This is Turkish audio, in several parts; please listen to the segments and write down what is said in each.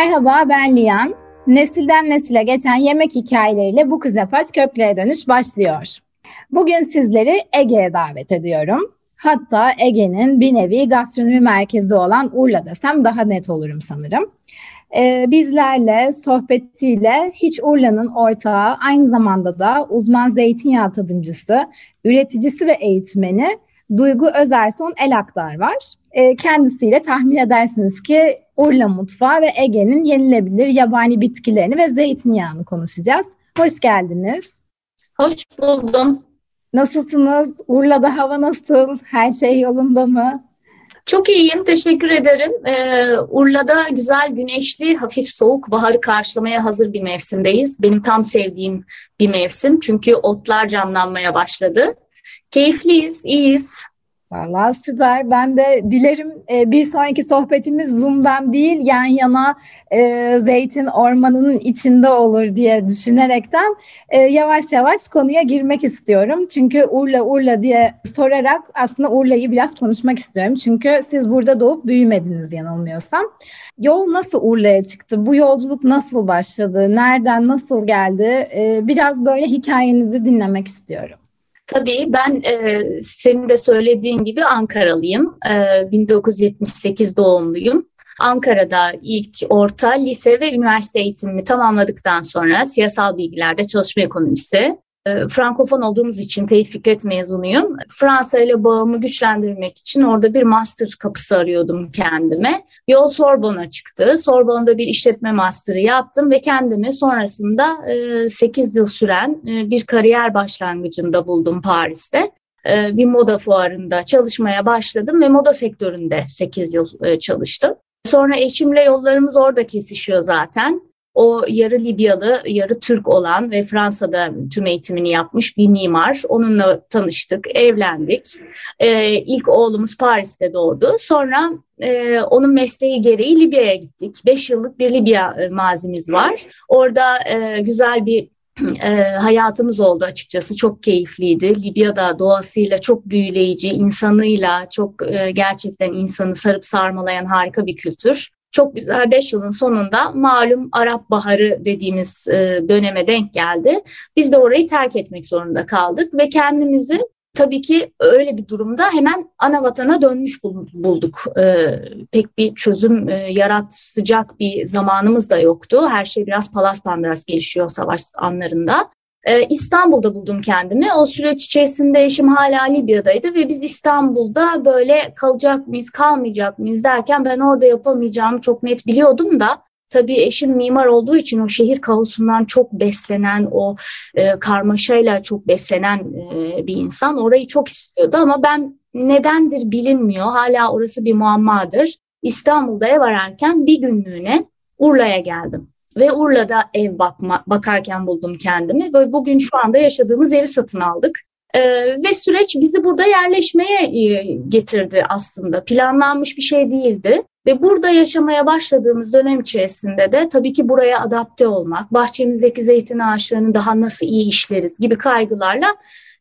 Merhaba ben Liyan. Nesilden nesile geçen yemek hikayeleriyle bu kızapaç köklere dönüş başlyor. Bugün sizleri Ege'ye davet ediyorum. Hatta Ege'nin bir nevi gastronomi merkezi olan Urla desem daha net olurum sanırım. Ee, bizlerle, sohbetiyle hiç Urla'nın ortağı, aynı zamanda da uzman zeytinyağı tadımcısı, üreticisi ve eğitmeni Duygu Özerson Elakdar var. Ee, kendisiyle tahmin edersiniz ki Urla mutfağı ve Ege'nin yenilebilir yabani bitkilerini ve zeytinyağını konuşacağız. Hoş geldiniz. Hoş buldum. Nasılsınız? Urla'da hava nasıl? Her şey yolunda mı? Çok iyiyim, teşekkür ederim. Ee, Urla'da güzel, güneşli, hafif soğuk, baharı karşılamaya hazır bir mevsimdeyiz. Benim tam sevdiğim bir mevsim çünkü otlar canlanmaya başladı. Keyifliyiz, iyiyiz. Vallahi süper. Ben de dilerim e, bir sonraki sohbetimiz Zoom'dan değil yan yana e, zeytin ormanının içinde olur diye düşünerekten e, yavaş yavaş konuya girmek istiyorum. Çünkü Urla Urla diye sorarak aslında Urla'yı biraz konuşmak istiyorum. Çünkü siz burada doğup büyümediniz yanılmıyorsam. Yol nasıl Urla'ya çıktı? Bu yolculuk nasıl başladı? Nereden nasıl geldi? E, biraz böyle hikayenizi dinlemek istiyorum. Tabii ben e, senin de söylediğin gibi Ankaralıyım. E, 1978 doğumluyum. Ankara'da ilk orta, lise ve üniversite eğitimimi tamamladıktan sonra siyasal bilgilerde çalışma ekonomisi, Frankofon olduğumuz için Tevfik Fikret mezunuyum. Fransa ile bağımı güçlendirmek için orada bir master kapısı arıyordum kendime. Yol Sorbon'a çıktı. Sorbon'da bir işletme master'ı yaptım ve kendimi sonrasında e, 8 yıl süren e, bir kariyer başlangıcında buldum Paris'te e, bir moda fuarında çalışmaya başladım ve moda sektöründe 8 yıl e, çalıştım. Sonra eşimle yollarımız orada kesişiyor zaten. O yarı Libyalı, yarı Türk olan ve Fransa'da tüm eğitimini yapmış bir mimar. Onunla tanıştık, evlendik. Ee, ilk oğlumuz Paris'te doğdu. Sonra e, onun mesleği gereği Libya'ya gittik. Beş yıllık bir Libya e, mazimiz var. Orada e, güzel bir e, hayatımız oldu açıkçası. Çok keyifliydi. Libya'da doğasıyla çok büyüleyici, insanıyla çok e, gerçekten insanı sarıp sarmalayan harika bir kültür çok güzel 5 yılın sonunda malum Arap Baharı dediğimiz e, döneme denk geldi. Biz de orayı terk etmek zorunda kaldık ve kendimizi tabii ki öyle bir durumda hemen ana vatana dönmüş bulduk. Ee, pek bir çözüm e, yaratacak bir zamanımız da yoktu. Her şey biraz palas pandıras gelişiyor savaş anlarında. Ee, İstanbul'da buldum kendimi. O süreç içerisinde eşim hala Libya'daydı ve biz İstanbul'da böyle kalacak mıyız, kalmayacak mıyız derken ben orada yapamayacağımı çok net biliyordum da Tabii eşim mimar olduğu için o şehir kaosundan çok beslenen, o e, karmaşayla çok beslenen e, bir insan. Orayı çok istiyordu ama ben nedendir bilinmiyor. Hala orası bir muammadır. İstanbul'da ev ararken bir günlüğüne Urla'ya geldim ve Urla'da ev bakma, bakarken buldum kendimi ve bugün şu anda yaşadığımız evi satın aldık. Ee, ve süreç bizi burada yerleşmeye e, getirdi aslında. Planlanmış bir şey değildi. Ve burada yaşamaya başladığımız dönem içerisinde de tabii ki buraya adapte olmak, bahçemizdeki zeytin ağaçlarını daha nasıl iyi işleriz gibi kaygılarla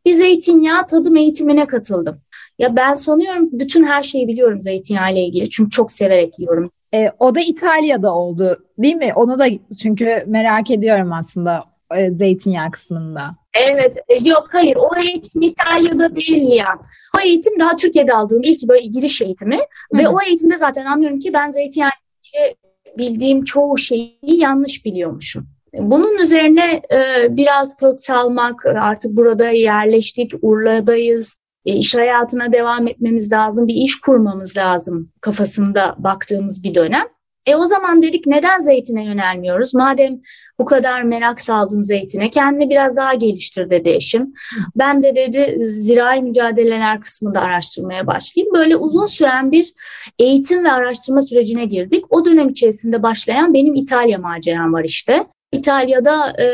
bir zeytinyağı tadım eğitimine katıldım. Ya ben sanıyorum bütün her şeyi biliyorum zeytinyağı ile ilgili çünkü çok severek yiyorum. E, o da İtalya'da oldu değil mi? Onu da çünkü merak ediyorum aslında e, zeytinyağı kısmında. Evet, e, yok hayır o eğitim İtalya'da değil ya. O eğitim daha Türkiye'de aldığım ilk böyle giriş eğitimi Hı. ve o eğitimde zaten anlıyorum ki ben zeytinyağı bildiğim çoğu şeyi yanlış biliyormuşum. Bunun üzerine e, biraz kök salmak, artık burada yerleştik, Urla'dayız, e, iş hayatına devam etmemiz lazım, bir iş kurmamız lazım kafasında baktığımız bir dönem. E o zaman dedik neden zeytine yönelmiyoruz? Madem bu kadar merak saldın zeytine kendini biraz daha geliştir dedi eşim. Ben de dedi zirai mücadeleler kısmında araştırmaya başlayayım. Böyle uzun süren bir eğitim ve araştırma sürecine girdik. O dönem içerisinde başlayan benim İtalya maceram var işte. İtalya'da e,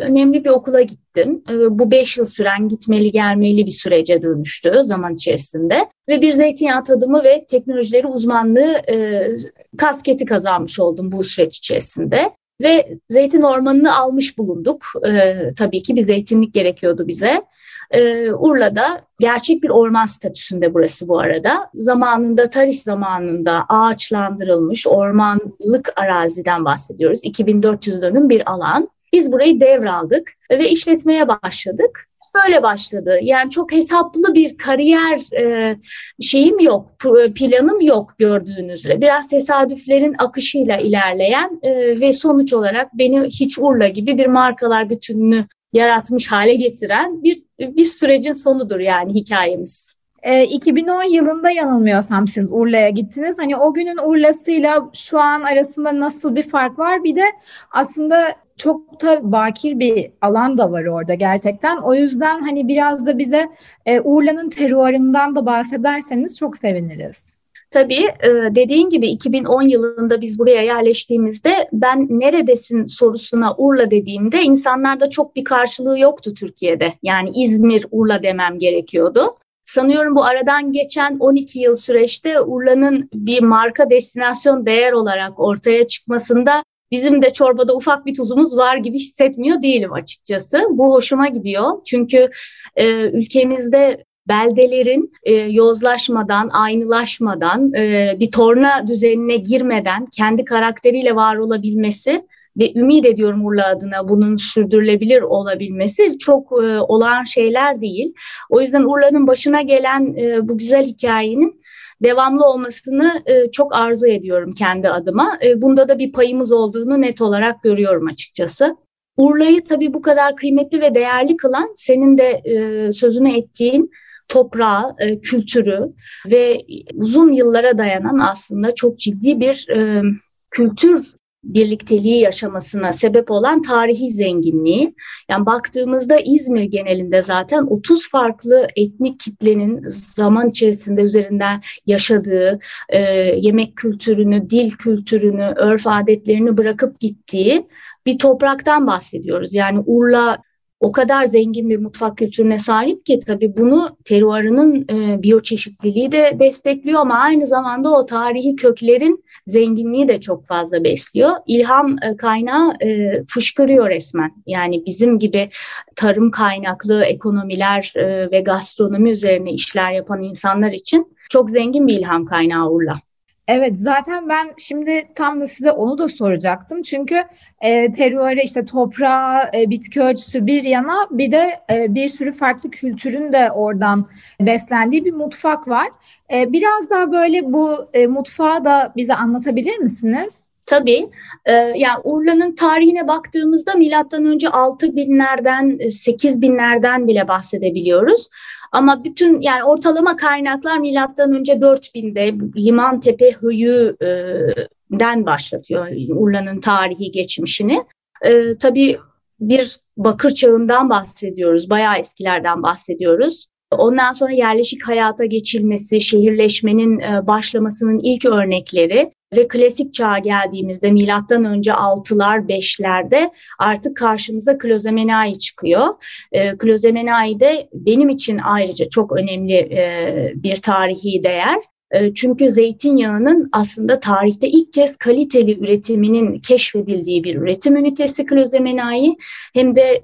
önemli bir okula gittim. E, bu beş yıl süren gitmeli gelmeli bir sürece dönüştü zaman içerisinde. Ve bir zeytinyağı tadımı ve teknolojileri uzmanlığı e, kasketi kazanmış oldum bu süreç içerisinde. Ve zeytin ormanını almış bulunduk. E, tabii ki bir zeytinlik gerekiyordu bize. E, Urla'da gerçek bir orman statüsünde burası bu arada. Zamanında, tarih zamanında ağaçlandırılmış ormanlık araziden bahsediyoruz. 2400 dönüm bir alan. Biz burayı devraldık ve işletmeye başladık böyle başladı. Yani çok hesaplı bir kariyer e, şeyim yok, planım yok gördüğünüz üzere. Biraz tesadüflerin akışıyla ilerleyen e, ve sonuç olarak beni hiç Urla gibi bir markalar bütününü yaratmış hale getiren bir bir sürecin sonudur yani hikayemiz. E, 2010 yılında yanılmıyorsam siz Urla'ya gittiniz. Hani o günün Urla'sıyla şu an arasında nasıl bir fark var? Bir de aslında çok da bakir bir alan da var orada gerçekten. O yüzden hani biraz da bize e, Urla'nın teruarından da bahsederseniz çok seviniriz. Tabii e, dediğin gibi 2010 yılında biz buraya yerleştiğimizde ben neredesin sorusuna Urla dediğimde insanlarda çok bir karşılığı yoktu Türkiye'de. Yani İzmir, Urla demem gerekiyordu. Sanıyorum bu aradan geçen 12 yıl süreçte Urla'nın bir marka destinasyon değer olarak ortaya çıkmasında bizim de çorbada ufak bir tuzumuz var gibi hissetmiyor değilim açıkçası. Bu hoşuma gidiyor. Çünkü e, ülkemizde beldelerin e, yozlaşmadan, aynılaşmadan, e, bir torna düzenine girmeden kendi karakteriyle var olabilmesi ve ümit ediyorum Urla adına bunun sürdürülebilir olabilmesi çok e, olağan şeyler değil. O yüzden Urla'nın başına gelen e, bu güzel hikayenin devamlı olmasını e, çok arzu ediyorum kendi adıma. E, bunda da bir payımız olduğunu net olarak görüyorum açıkçası. Urla'yı tabii bu kadar kıymetli ve değerli kılan senin de e, sözünü ettiğin toprağı, e, kültürü ve uzun yıllara dayanan aslında çok ciddi bir e, kültür birlikteliği yaşamasına sebep olan tarihi zenginliği. Yani baktığımızda İzmir genelinde zaten 30 farklı etnik kitlenin zaman içerisinde üzerinden yaşadığı, e, yemek kültürünü, dil kültürünü, örf adetlerini bırakıp gittiği bir topraktan bahsediyoruz. Yani Urla o kadar zengin bir mutfak kültürüne sahip ki tabii bunu teruarının e, biyoçeşitliliği de destekliyor ama aynı zamanda o tarihi köklerin zenginliği de çok fazla besliyor. İlham e, kaynağı e, fışkırıyor resmen. Yani bizim gibi tarım kaynaklı ekonomiler e, ve gastronomi üzerine işler yapan insanlar için çok zengin bir ilham kaynağı Urla. Evet zaten ben şimdi tam da size onu da soracaktım. Çünkü e, terörü işte toprağı, e, bitki örtüsü bir yana bir de e, bir sürü farklı kültürün de oradan beslendiği bir mutfak var. E, biraz daha böyle bu e, mutfağı da bize anlatabilir misiniz? Tabii. E, yani Urla'nın tarihine baktığımızda milattan önce 6 binlerden 8 binlerden bile bahsedebiliyoruz. Ama bütün yani ortalama kaynaklar milattan önce 4000'de Liman Tepe Höyü'den başlatıyor Urla'nın tarihi geçmişini. E, tabii bir bakır çağından bahsediyoruz. Bayağı eskilerden bahsediyoruz. Ondan sonra yerleşik hayata geçilmesi, şehirleşmenin e, başlamasının ilk örnekleri ve klasik çağa geldiğimizde milattan önce 6'lar 5'lerde artık karşımıza Klozemenai çıkıyor. E, Klozemenai de benim için ayrıca çok önemli e, bir tarihi değer. E, çünkü zeytinyağının aslında tarihte ilk kez kaliteli üretiminin keşfedildiği bir üretim ünitesi Klozemenai hem de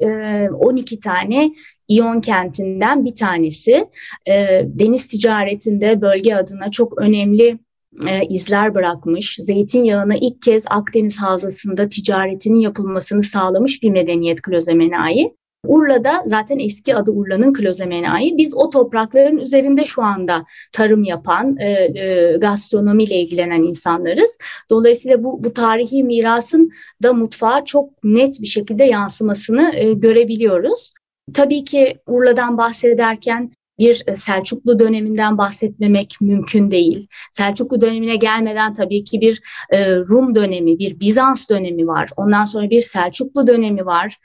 12 tane İyon kentinden bir tanesi. Deniz ticaretinde bölge adına çok önemli e, izler bırakmış, zeytinyağına ilk kez Akdeniz Havzası'nda ticaretinin yapılmasını sağlamış bir medeniyet Klozemenai. Urla'da zaten eski adı Urla'nın Klozemenai. Biz o toprakların üzerinde şu anda tarım yapan, e, e, gastronomiyle ilgilenen insanlarız. Dolayısıyla bu, bu tarihi mirasın da mutfağa çok net bir şekilde yansımasını e, görebiliyoruz. Tabii ki Urla'dan bahsederken bir e, Selçuklu döneminden bahsetmemek mümkün değil. Selçuklu dönemine gelmeden tabii ki bir e, Rum dönemi, bir Bizans dönemi var. Ondan sonra bir Selçuklu dönemi var.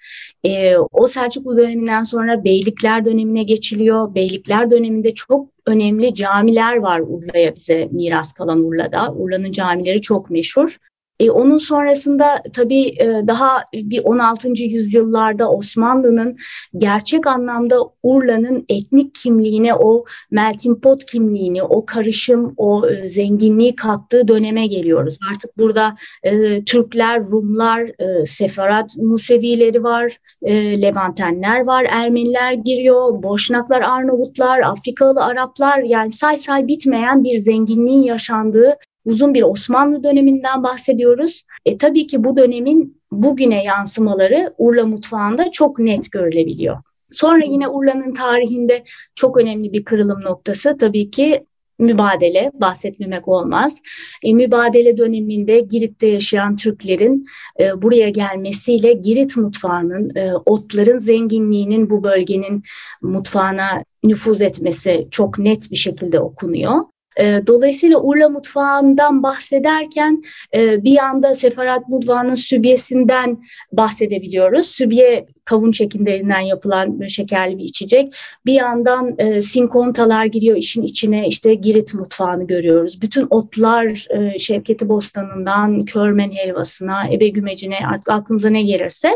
E, o Selçuklu döneminden sonra Beylikler dönemine geçiliyor. Beylikler döneminde çok önemli camiler var Urla'ya bize miras kalan Urla'da. Urla'nın camileri çok meşhur. E, onun sonrasında tabii e, daha bir 16. yüzyıllarda Osmanlı'nın gerçek anlamda Urla'nın etnik kimliğine, o melting pot kimliğini, o karışım, o e, zenginliği kattığı döneme geliyoruz. Artık burada e, Türkler, Rumlar, e, Sefarat Musevileri var, e, Levantenler var, Ermeniler giriyor, Boşnaklar, Arnavutlar, Afrikalı Araplar yani say say bitmeyen bir zenginliğin yaşandığı uzun bir Osmanlı döneminden bahsediyoruz. E, tabii ki bu dönemin bugüne yansımaları Urla mutfağında çok net görülebiliyor. Sonra yine Urla'nın tarihinde çok önemli bir kırılım noktası tabii ki mübadele bahsetmemek olmaz. E, mübadele döneminde Girit'te yaşayan Türklerin e, buraya gelmesiyle Girit mutfağının, e, otların zenginliğinin bu bölgenin mutfağına nüfuz etmesi çok net bir şekilde okunuyor. E, dolayısıyla Urla mutfağından bahsederken e, bir yanda Sefarat mutfağının sübyesinden bahsedebiliyoruz. Sübye kavun çekirdeğinden yapılan şekerli bir içecek. Bir yandan e, sinkontalar giriyor işin içine işte Girit mutfağını görüyoruz. Bütün otlar e, Şevketi Bostanı'ndan körmen helvasına, ebe gümecine artık aklınıza ne gelirse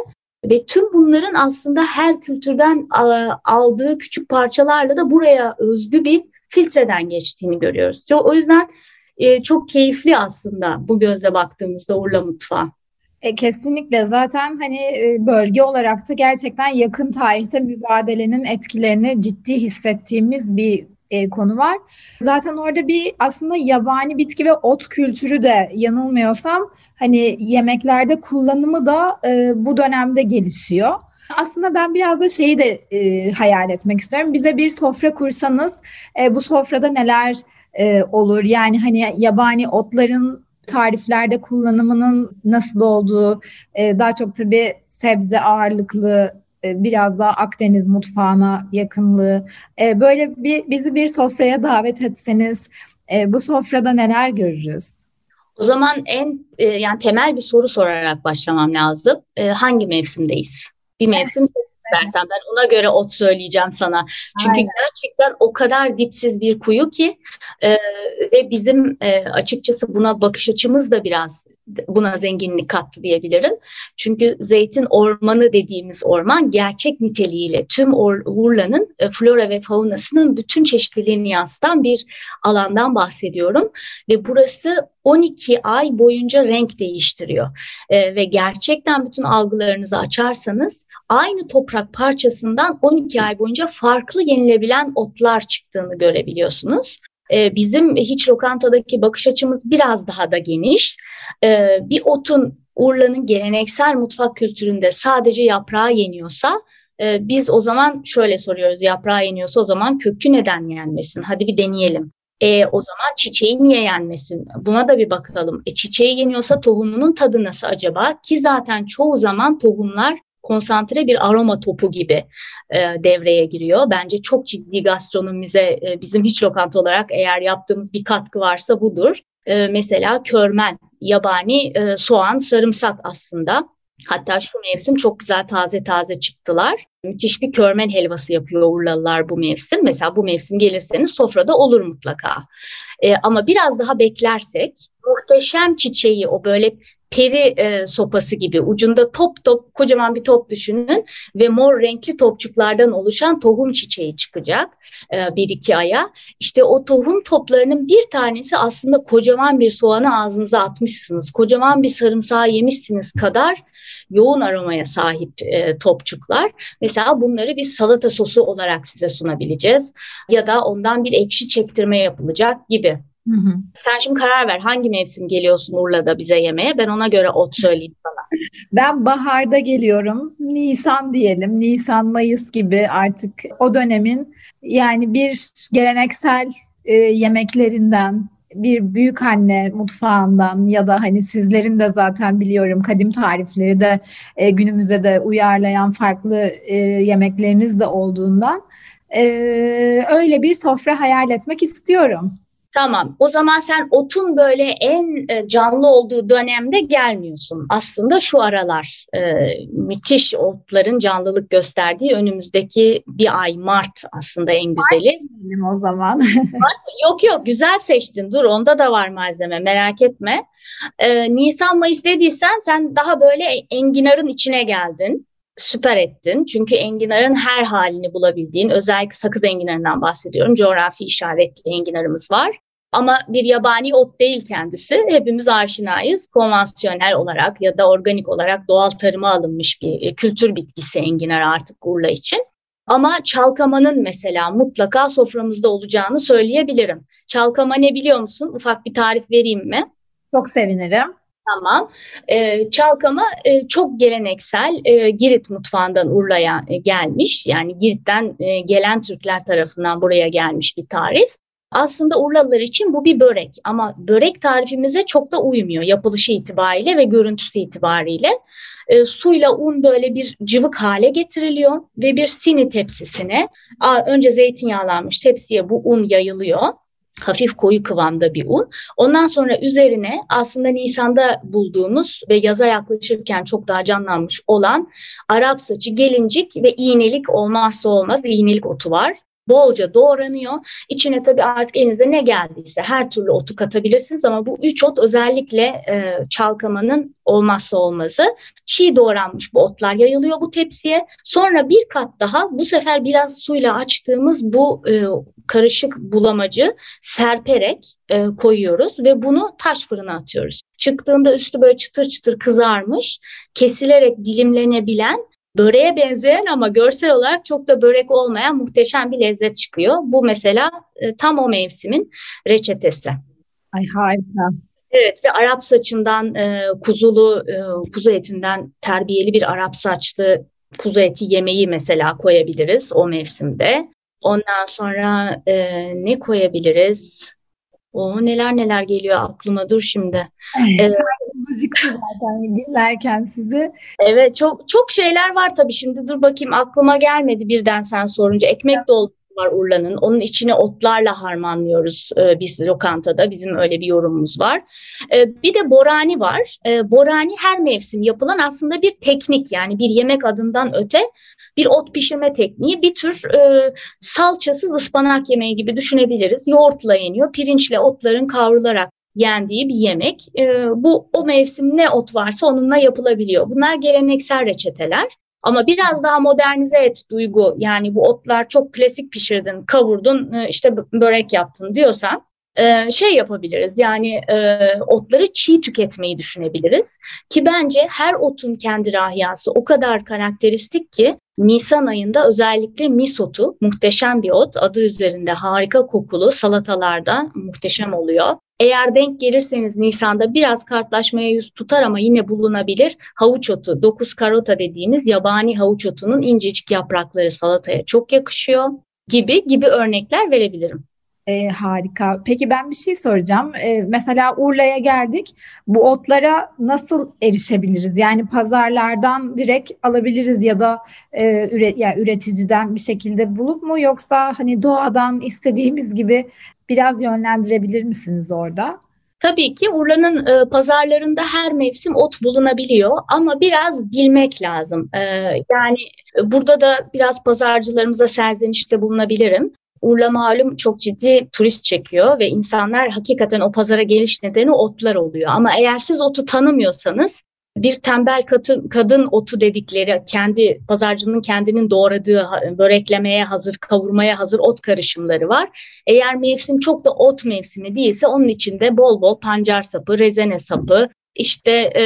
ve tüm bunların aslında her kültürden aldığı küçük parçalarla da buraya özgü bir filtreden geçtiğini görüyoruz. O yüzden e, çok keyifli aslında bu gözle baktığımızda Urla mutfağı. E, kesinlikle zaten hani e, bölge olarak da gerçekten yakın tarihte mübadelenin etkilerini ciddi hissettiğimiz bir e, konu var. Zaten orada bir aslında yabani bitki ve ot kültürü de yanılmıyorsam hani yemeklerde kullanımı da e, bu dönemde gelişiyor. Aslında ben biraz da şeyi de e, hayal etmek istiyorum. Bize bir sofra kursanız e, bu sofrada neler e, olur? Yani hani yabani otların tariflerde kullanımının nasıl olduğu, e, daha çok tabii sebze ağırlıklı, e, biraz daha Akdeniz mutfağına yakınlığı. E, böyle bir bizi bir sofraya davet etseniz e, bu sofrada neler görürüz? O zaman en yani temel bir soru sorarak başlamam lazım. Hangi mevsimdeyiz? Bir mevsim istersen ben ona göre ot söyleyeceğim sana. Çünkü Aynen. gerçekten o kadar dipsiz bir kuyu ki e, ve bizim e, açıkçası buna bakış açımız da biraz buna zenginlik kattı diyebilirim. Çünkü zeytin ormanı dediğimiz orman gerçek niteliğiyle tüm Urla'nın e, flora ve faunasının bütün çeşitliliğini yansıtan bir alandan bahsediyorum. Ve burası 12 ay boyunca renk değiştiriyor. E, ve gerçekten bütün algılarınızı açarsanız aynı toprak parçasından 12 ay boyunca farklı yenilebilen otlar çıktığını görebiliyorsunuz. E, bizim hiç lokantadaki bakış açımız biraz daha da geniş. E, bir otun Urla'nın geleneksel mutfak kültüründe sadece yaprağı yeniyorsa e, biz o zaman şöyle soruyoruz yaprağı yeniyorsa o zaman kökü neden yenmesin? Hadi bir deneyelim. E, o zaman çiçeği niye yenmesin? Buna da bir bakalım. E, çiçeği yeniyorsa tohumunun tadı nasıl acaba? Ki zaten çoğu zaman tohumlar konsantre bir aroma topu gibi e, devreye giriyor. Bence çok ciddi gastronomimize e, bizim hiç lokanta olarak eğer yaptığımız bir katkı varsa budur. E, mesela körmen, yabani e, soğan, sarımsak aslında. Hatta şu mevsim çok güzel taze taze çıktılar. Müthiş bir körmen helvası yapıyor Urlalılar bu mevsim. Mesela bu mevsim gelirseniz sofrada olur mutlaka. E, ama biraz daha beklersek muhteşem çiçeği o böyle peri e, sopası gibi ucunda top top kocaman bir top düşünün ve mor renkli topçuklardan oluşan tohum çiçeği çıkacak e, bir iki aya. İşte o tohum toplarının bir tanesi aslında kocaman bir soğanı ağzınıza atmışsınız, kocaman bir sarımsağı yemişsiniz kadar yoğun aromaya sahip e, topçuklar. Mesela bunları bir salata sosu olarak size sunabileceğiz ya da ondan bir ekşi çektirme yapılacak gibi. Hı hı. Sen şimdi karar ver hangi mevsim geliyorsun Urla'da bize yemeğe ben ona göre ot söyleyeyim sana. Ben baharda geliyorum. Nisan diyelim. Nisan, Mayıs gibi artık o dönemin yani bir geleneksel e, yemeklerinden bir büyük anne mutfağından ya da hani sizlerin de zaten biliyorum kadim tarifleri de e, günümüze de uyarlayan farklı e, yemekleriniz de olduğundan e, öyle bir sofra hayal etmek istiyorum. Tamam. O zaman sen otun böyle en e, canlı olduğu dönemde gelmiyorsun. Aslında şu aralar e, müthiş otların canlılık gösterdiği önümüzdeki bir ay Mart aslında en güzeli. Benim o zaman. yok yok güzel seçtin. Dur onda da var malzeme merak etme. E, Nisan Mayıs dediysen sen daha böyle enginarın içine geldin süper ettin. Çünkü enginarın her halini bulabildiğin, özellikle sakız enginarından bahsediyorum. Coğrafi işaretli enginarımız var. Ama bir yabani ot değil kendisi. Hepimiz aşinayız. Konvansiyonel olarak ya da organik olarak doğal tarıma alınmış bir e, kültür bitkisi enginar artık Urla için. Ama çalkamanın mesela mutlaka soframızda olacağını söyleyebilirim. Çalkama ne biliyor musun? Ufak bir tarif vereyim mi? Çok sevinirim. Tamam. E, çalkama e, çok geleneksel e, Girit mutfağından Urla'ya e, gelmiş. Yani Girit'ten e, gelen Türkler tarafından buraya gelmiş bir tarif. Aslında Urlalılar için bu bir börek ama börek tarifimize çok da uymuyor yapılışı itibariyle ve görüntüsü itibariyle. E, suyla un böyle bir cıvık hale getiriliyor ve bir sini tepsisine önce zeytinyağlanmış tepsiye bu un yayılıyor hafif koyu kıvamda bir un. Ondan sonra üzerine aslında Nisan'da bulduğumuz ve yaza yaklaşırken çok daha canlanmış olan Arap saçı, gelincik ve iğnelik olmazsa olmaz iğnelik otu var bolca doğranıyor. İçine tabii artık elinize ne geldiyse her türlü otu katabilirsiniz ama bu üç ot özellikle e, çalkamanın olmazsa olmazı. Çiğ doğranmış bu otlar yayılıyor bu tepsiye. Sonra bir kat daha bu sefer biraz suyla açtığımız bu e, karışık bulamacı serperek e, koyuyoruz ve bunu taş fırına atıyoruz. Çıktığında üstü böyle çıtır çıtır kızarmış, kesilerek dilimlenebilen böreğe benzeyen ama görsel olarak çok da börek olmayan muhteşem bir lezzet çıkıyor. Bu mesela e, tam o mevsimin reçetesi. Ay harika. Evet ve Arap saçından e, kuzulu e, kuzu etinden terbiyeli bir Arap saçlı kuzu eti yemeği mesela koyabiliriz o mevsimde. Ondan sonra e, ne koyabiliriz? O neler neler geliyor aklıma dur şimdi. Evet. Acıktı zaten dinlerken sizi. Evet çok çok şeyler var tabii şimdi dur bakayım aklıma gelmedi birden sen sorunca. Ekmek dolması var Urla'nın. Onun içine otlarla harmanlıyoruz e, biz lokantada. Bizim öyle bir yorumumuz var. E, bir de borani var. E, borani her mevsim yapılan aslında bir teknik yani bir yemek adından öte bir ot pişirme tekniği. Bir tür e, salçasız ıspanak yemeği gibi düşünebiliriz. Yoğurtla yeniyor. Pirinçle otların kavrularak yendiği bir yemek. E, bu o mevsim ne ot varsa onunla yapılabiliyor. Bunlar geleneksel reçeteler. Ama biraz daha modernize et duygu yani bu otlar çok klasik pişirdin, kavurdun, e, işte börek yaptın diyorsan e, şey yapabiliriz yani e, otları çiğ tüketmeyi düşünebiliriz ki bence her otun kendi rahiyası o kadar karakteristik ki Nisan ayında özellikle misotu muhteşem bir ot adı üzerinde harika kokulu salatalarda muhteşem oluyor. Eğer denk gelirseniz Nisan'da biraz kartlaşmaya yüz tutar ama yine bulunabilir. Havuç otu, dokuz karota dediğimiz yabani havuç otunun incecik yaprakları salataya çok yakışıyor gibi gibi örnekler verebilirim. E, harika. Peki ben bir şey soracağım. E, mesela Urla'ya geldik. Bu otlara nasıl erişebiliriz? Yani pazarlardan direkt alabiliriz ya da e, üre, yani üreticiden bir şekilde bulup mu yoksa hani doğadan istediğimiz gibi biraz yönlendirebilir misiniz orada? Tabii ki Urla'nın e, pazarlarında her mevsim ot bulunabiliyor ama biraz bilmek lazım. E, yani burada da biraz pazarcılarımıza serzenişte bulunabilirim. Urla malum çok ciddi turist çekiyor ve insanlar hakikaten o pazara geliş nedeni otlar oluyor. Ama eğer siz otu tanımıyorsanız bir tembel kadın, kadın otu dedikleri kendi pazarcının kendinin doğradığı böreklemeye hazır, kavurmaya hazır ot karışımları var. Eğer mevsim çok da ot mevsimi değilse onun içinde bol bol pancar sapı, rezene sapı, işte e,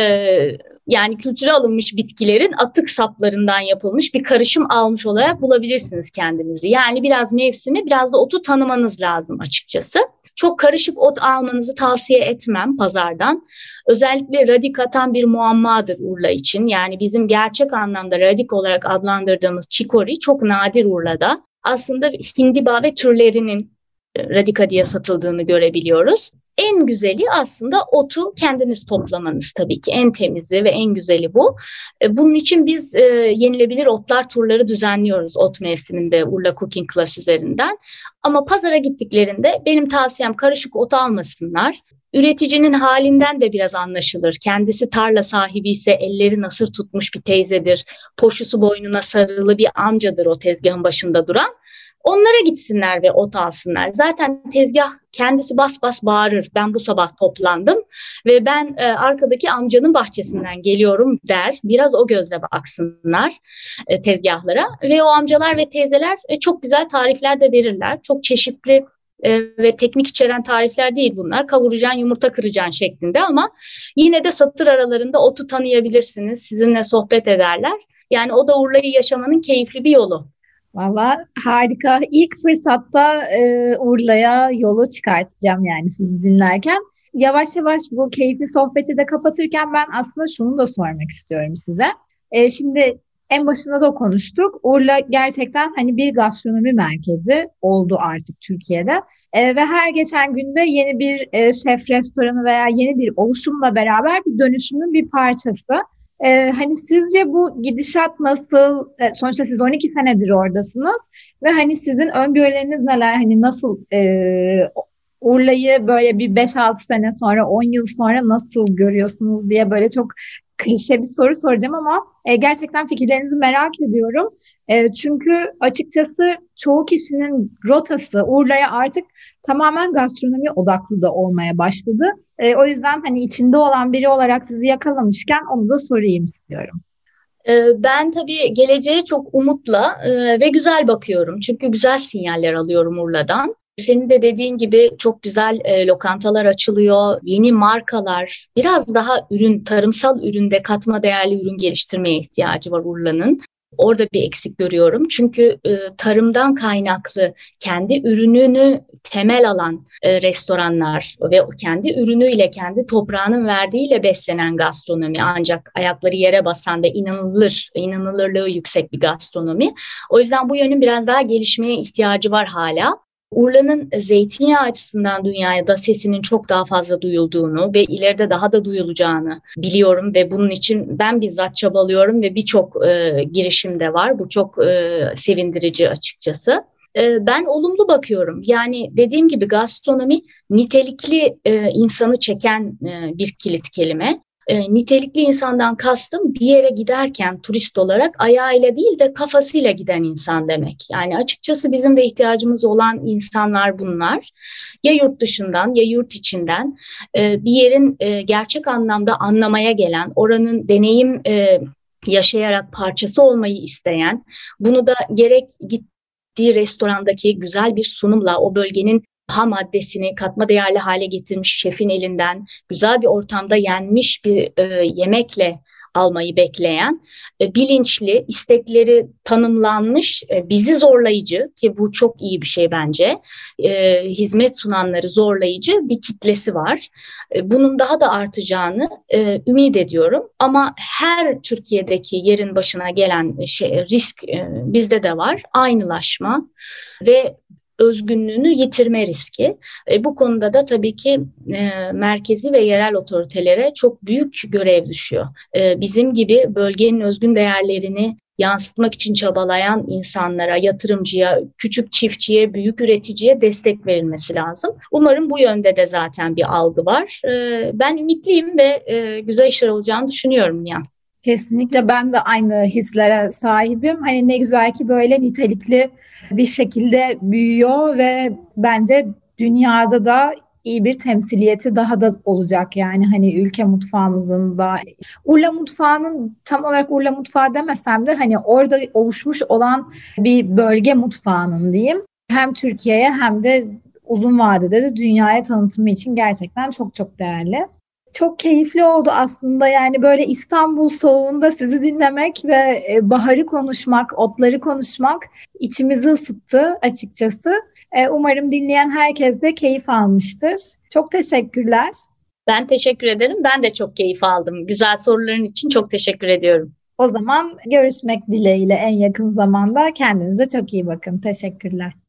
yani kültüre alınmış bitkilerin atık saplarından yapılmış bir karışım almış olarak bulabilirsiniz kendinizi. Yani biraz mevsimi biraz da otu tanımanız lazım açıkçası. Çok karışık ot almanızı tavsiye etmem pazardan. Özellikle radik atan bir muammadır Urla için. Yani bizim gerçek anlamda radik olarak adlandırdığımız çikori çok nadir Urla'da. Aslında hindiba ve türlerinin radika diye satıldığını görebiliyoruz. En güzeli aslında otu kendiniz toplamanız tabii ki. En temizi ve en güzeli bu. E, bunun için biz e, yenilebilir otlar turları düzenliyoruz ot mevsiminde Urla Cooking Class üzerinden. Ama pazara gittiklerinde benim tavsiyem karışık ot almasınlar. Üreticinin halinden de biraz anlaşılır. Kendisi tarla sahibi ise elleri nasır tutmuş bir teyzedir. Poşusu boynuna sarılı bir amcadır o tezgahın başında duran. Onlara gitsinler ve ot alsınlar. Zaten tezgah kendisi bas bas bağırır. Ben bu sabah toplandım ve ben e, arkadaki amcanın bahçesinden geliyorum der. Biraz o gözle baksınlar e, tezgahlara ve o amcalar ve teyzeler e, çok güzel tarifler de verirler. Çok çeşitli e, ve teknik içeren tarifler değil bunlar. Kavuracaksın, yumurta kıracaksın şeklinde ama yine de satır aralarında otu tanıyabilirsiniz. Sizinle sohbet ederler. Yani o da Urla'yı yaşamanın keyifli bir yolu. Valla harika. İlk fırsatta e, Urla'ya yolu çıkartacağım yani sizi dinlerken. Yavaş yavaş bu keyifli sohbeti de kapatırken ben aslında şunu da sormak istiyorum size. E, şimdi en başında da konuştuk. Urla gerçekten hani bir gastronomi merkezi oldu artık Türkiye'de. E, ve her geçen günde yeni bir e, şef restoranı veya yeni bir oluşumla beraber bir dönüşümün bir parçası. Ee, hani sizce bu gidişat nasıl? Ee, sonuçta siz 12 senedir oradasınız ve hani sizin öngörüleriniz neler? Hani nasıl e, Urla'yı böyle bir 5-6 sene sonra, 10 yıl sonra nasıl görüyorsunuz diye böyle çok klişe bir soru soracağım ama e, gerçekten fikirlerinizi merak ediyorum. E, çünkü açıkçası çoğu kişinin rotası Urla'ya artık tamamen gastronomi odaklı da olmaya başladı. E, o yüzden hani içinde olan biri olarak sizi yakalamışken onu da sorayım istiyorum. E, ben tabii geleceğe çok umutla e, ve güzel bakıyorum. Çünkü güzel sinyaller alıyorum Urla'dan. Senin de dediğin gibi çok güzel e, lokantalar açılıyor, yeni markalar, biraz daha ürün, tarımsal üründe katma değerli ürün geliştirmeye ihtiyacı var Urla'nın. Orada bir eksik görüyorum. Çünkü e, tarımdan kaynaklı kendi ürününü temel alan e, restoranlar ve kendi ürünüyle, kendi toprağının verdiğiyle beslenen gastronomi ancak ayakları yere basan ve inanılır, inanılırlığı yüksek bir gastronomi. O yüzden bu yönün biraz daha gelişmeye ihtiyacı var hala. Urla'nın zeytinyağı açısından dünyaya da sesinin çok daha fazla duyulduğunu ve ileride daha da duyulacağını biliyorum ve bunun için ben bizzat çabalıyorum ve birçok e, girişim de var. Bu çok e, sevindirici açıkçası. E, ben olumlu bakıyorum. Yani dediğim gibi gastronomi nitelikli e, insanı çeken e, bir kilit kelime. E, nitelikli insandan kastım bir yere giderken turist olarak ayağıyla değil de kafasıyla giden insan demek. Yani açıkçası bizim de ihtiyacımız olan insanlar bunlar. Ya yurt dışından ya yurt içinden e, bir yerin e, gerçek anlamda anlamaya gelen, oranın deneyim e, yaşayarak parçası olmayı isteyen, bunu da gerek gittiği restorandaki güzel bir sunumla o bölgenin ham maddesini katma değerli hale getirmiş şefin elinden güzel bir ortamda yenmiş bir e, yemekle almayı bekleyen, e, bilinçli, istekleri tanımlanmış, e, bizi zorlayıcı ki bu çok iyi bir şey bence, e, hizmet sunanları zorlayıcı bir kitlesi var. E, bunun daha da artacağını e, ümit ediyorum. Ama her Türkiye'deki yerin başına gelen şey, risk e, bizde de var. Aynılaşma ve özgünlüğünü yitirme riski. E, bu konuda da tabii ki e, merkezi ve yerel otoritelere çok büyük görev düşüyor. E, bizim gibi bölgenin özgün değerlerini yansıtmak için çabalayan insanlara, yatırımcıya, küçük çiftçiye, büyük üreticiye destek verilmesi lazım. Umarım bu yönde de zaten bir algı var. E, ben ümitliyim ve e, güzel işler olacağını düşünüyorum ya. Kesinlikle ben de aynı hislere sahibim. Hani ne güzel ki böyle nitelikli bir şekilde büyüyor ve bence dünyada da iyi bir temsiliyeti daha da olacak yani hani ülke mutfağımızın da Urla mutfağının tam olarak Urla mutfağı demesem de hani orada oluşmuş olan bir bölge mutfağının diyeyim hem Türkiye'ye hem de uzun vadede de dünyaya tanıtımı için gerçekten çok çok değerli. Çok keyifli oldu aslında yani böyle İstanbul soğuğunda sizi dinlemek ve e, baharı konuşmak, otları konuşmak içimizi ısıttı açıkçası. E, umarım dinleyen herkes de keyif almıştır. Çok teşekkürler. Ben teşekkür ederim. Ben de çok keyif aldım. Güzel soruların için çok teşekkür ediyorum. O zaman görüşmek dileğiyle en yakın zamanda. Kendinize çok iyi bakın. Teşekkürler.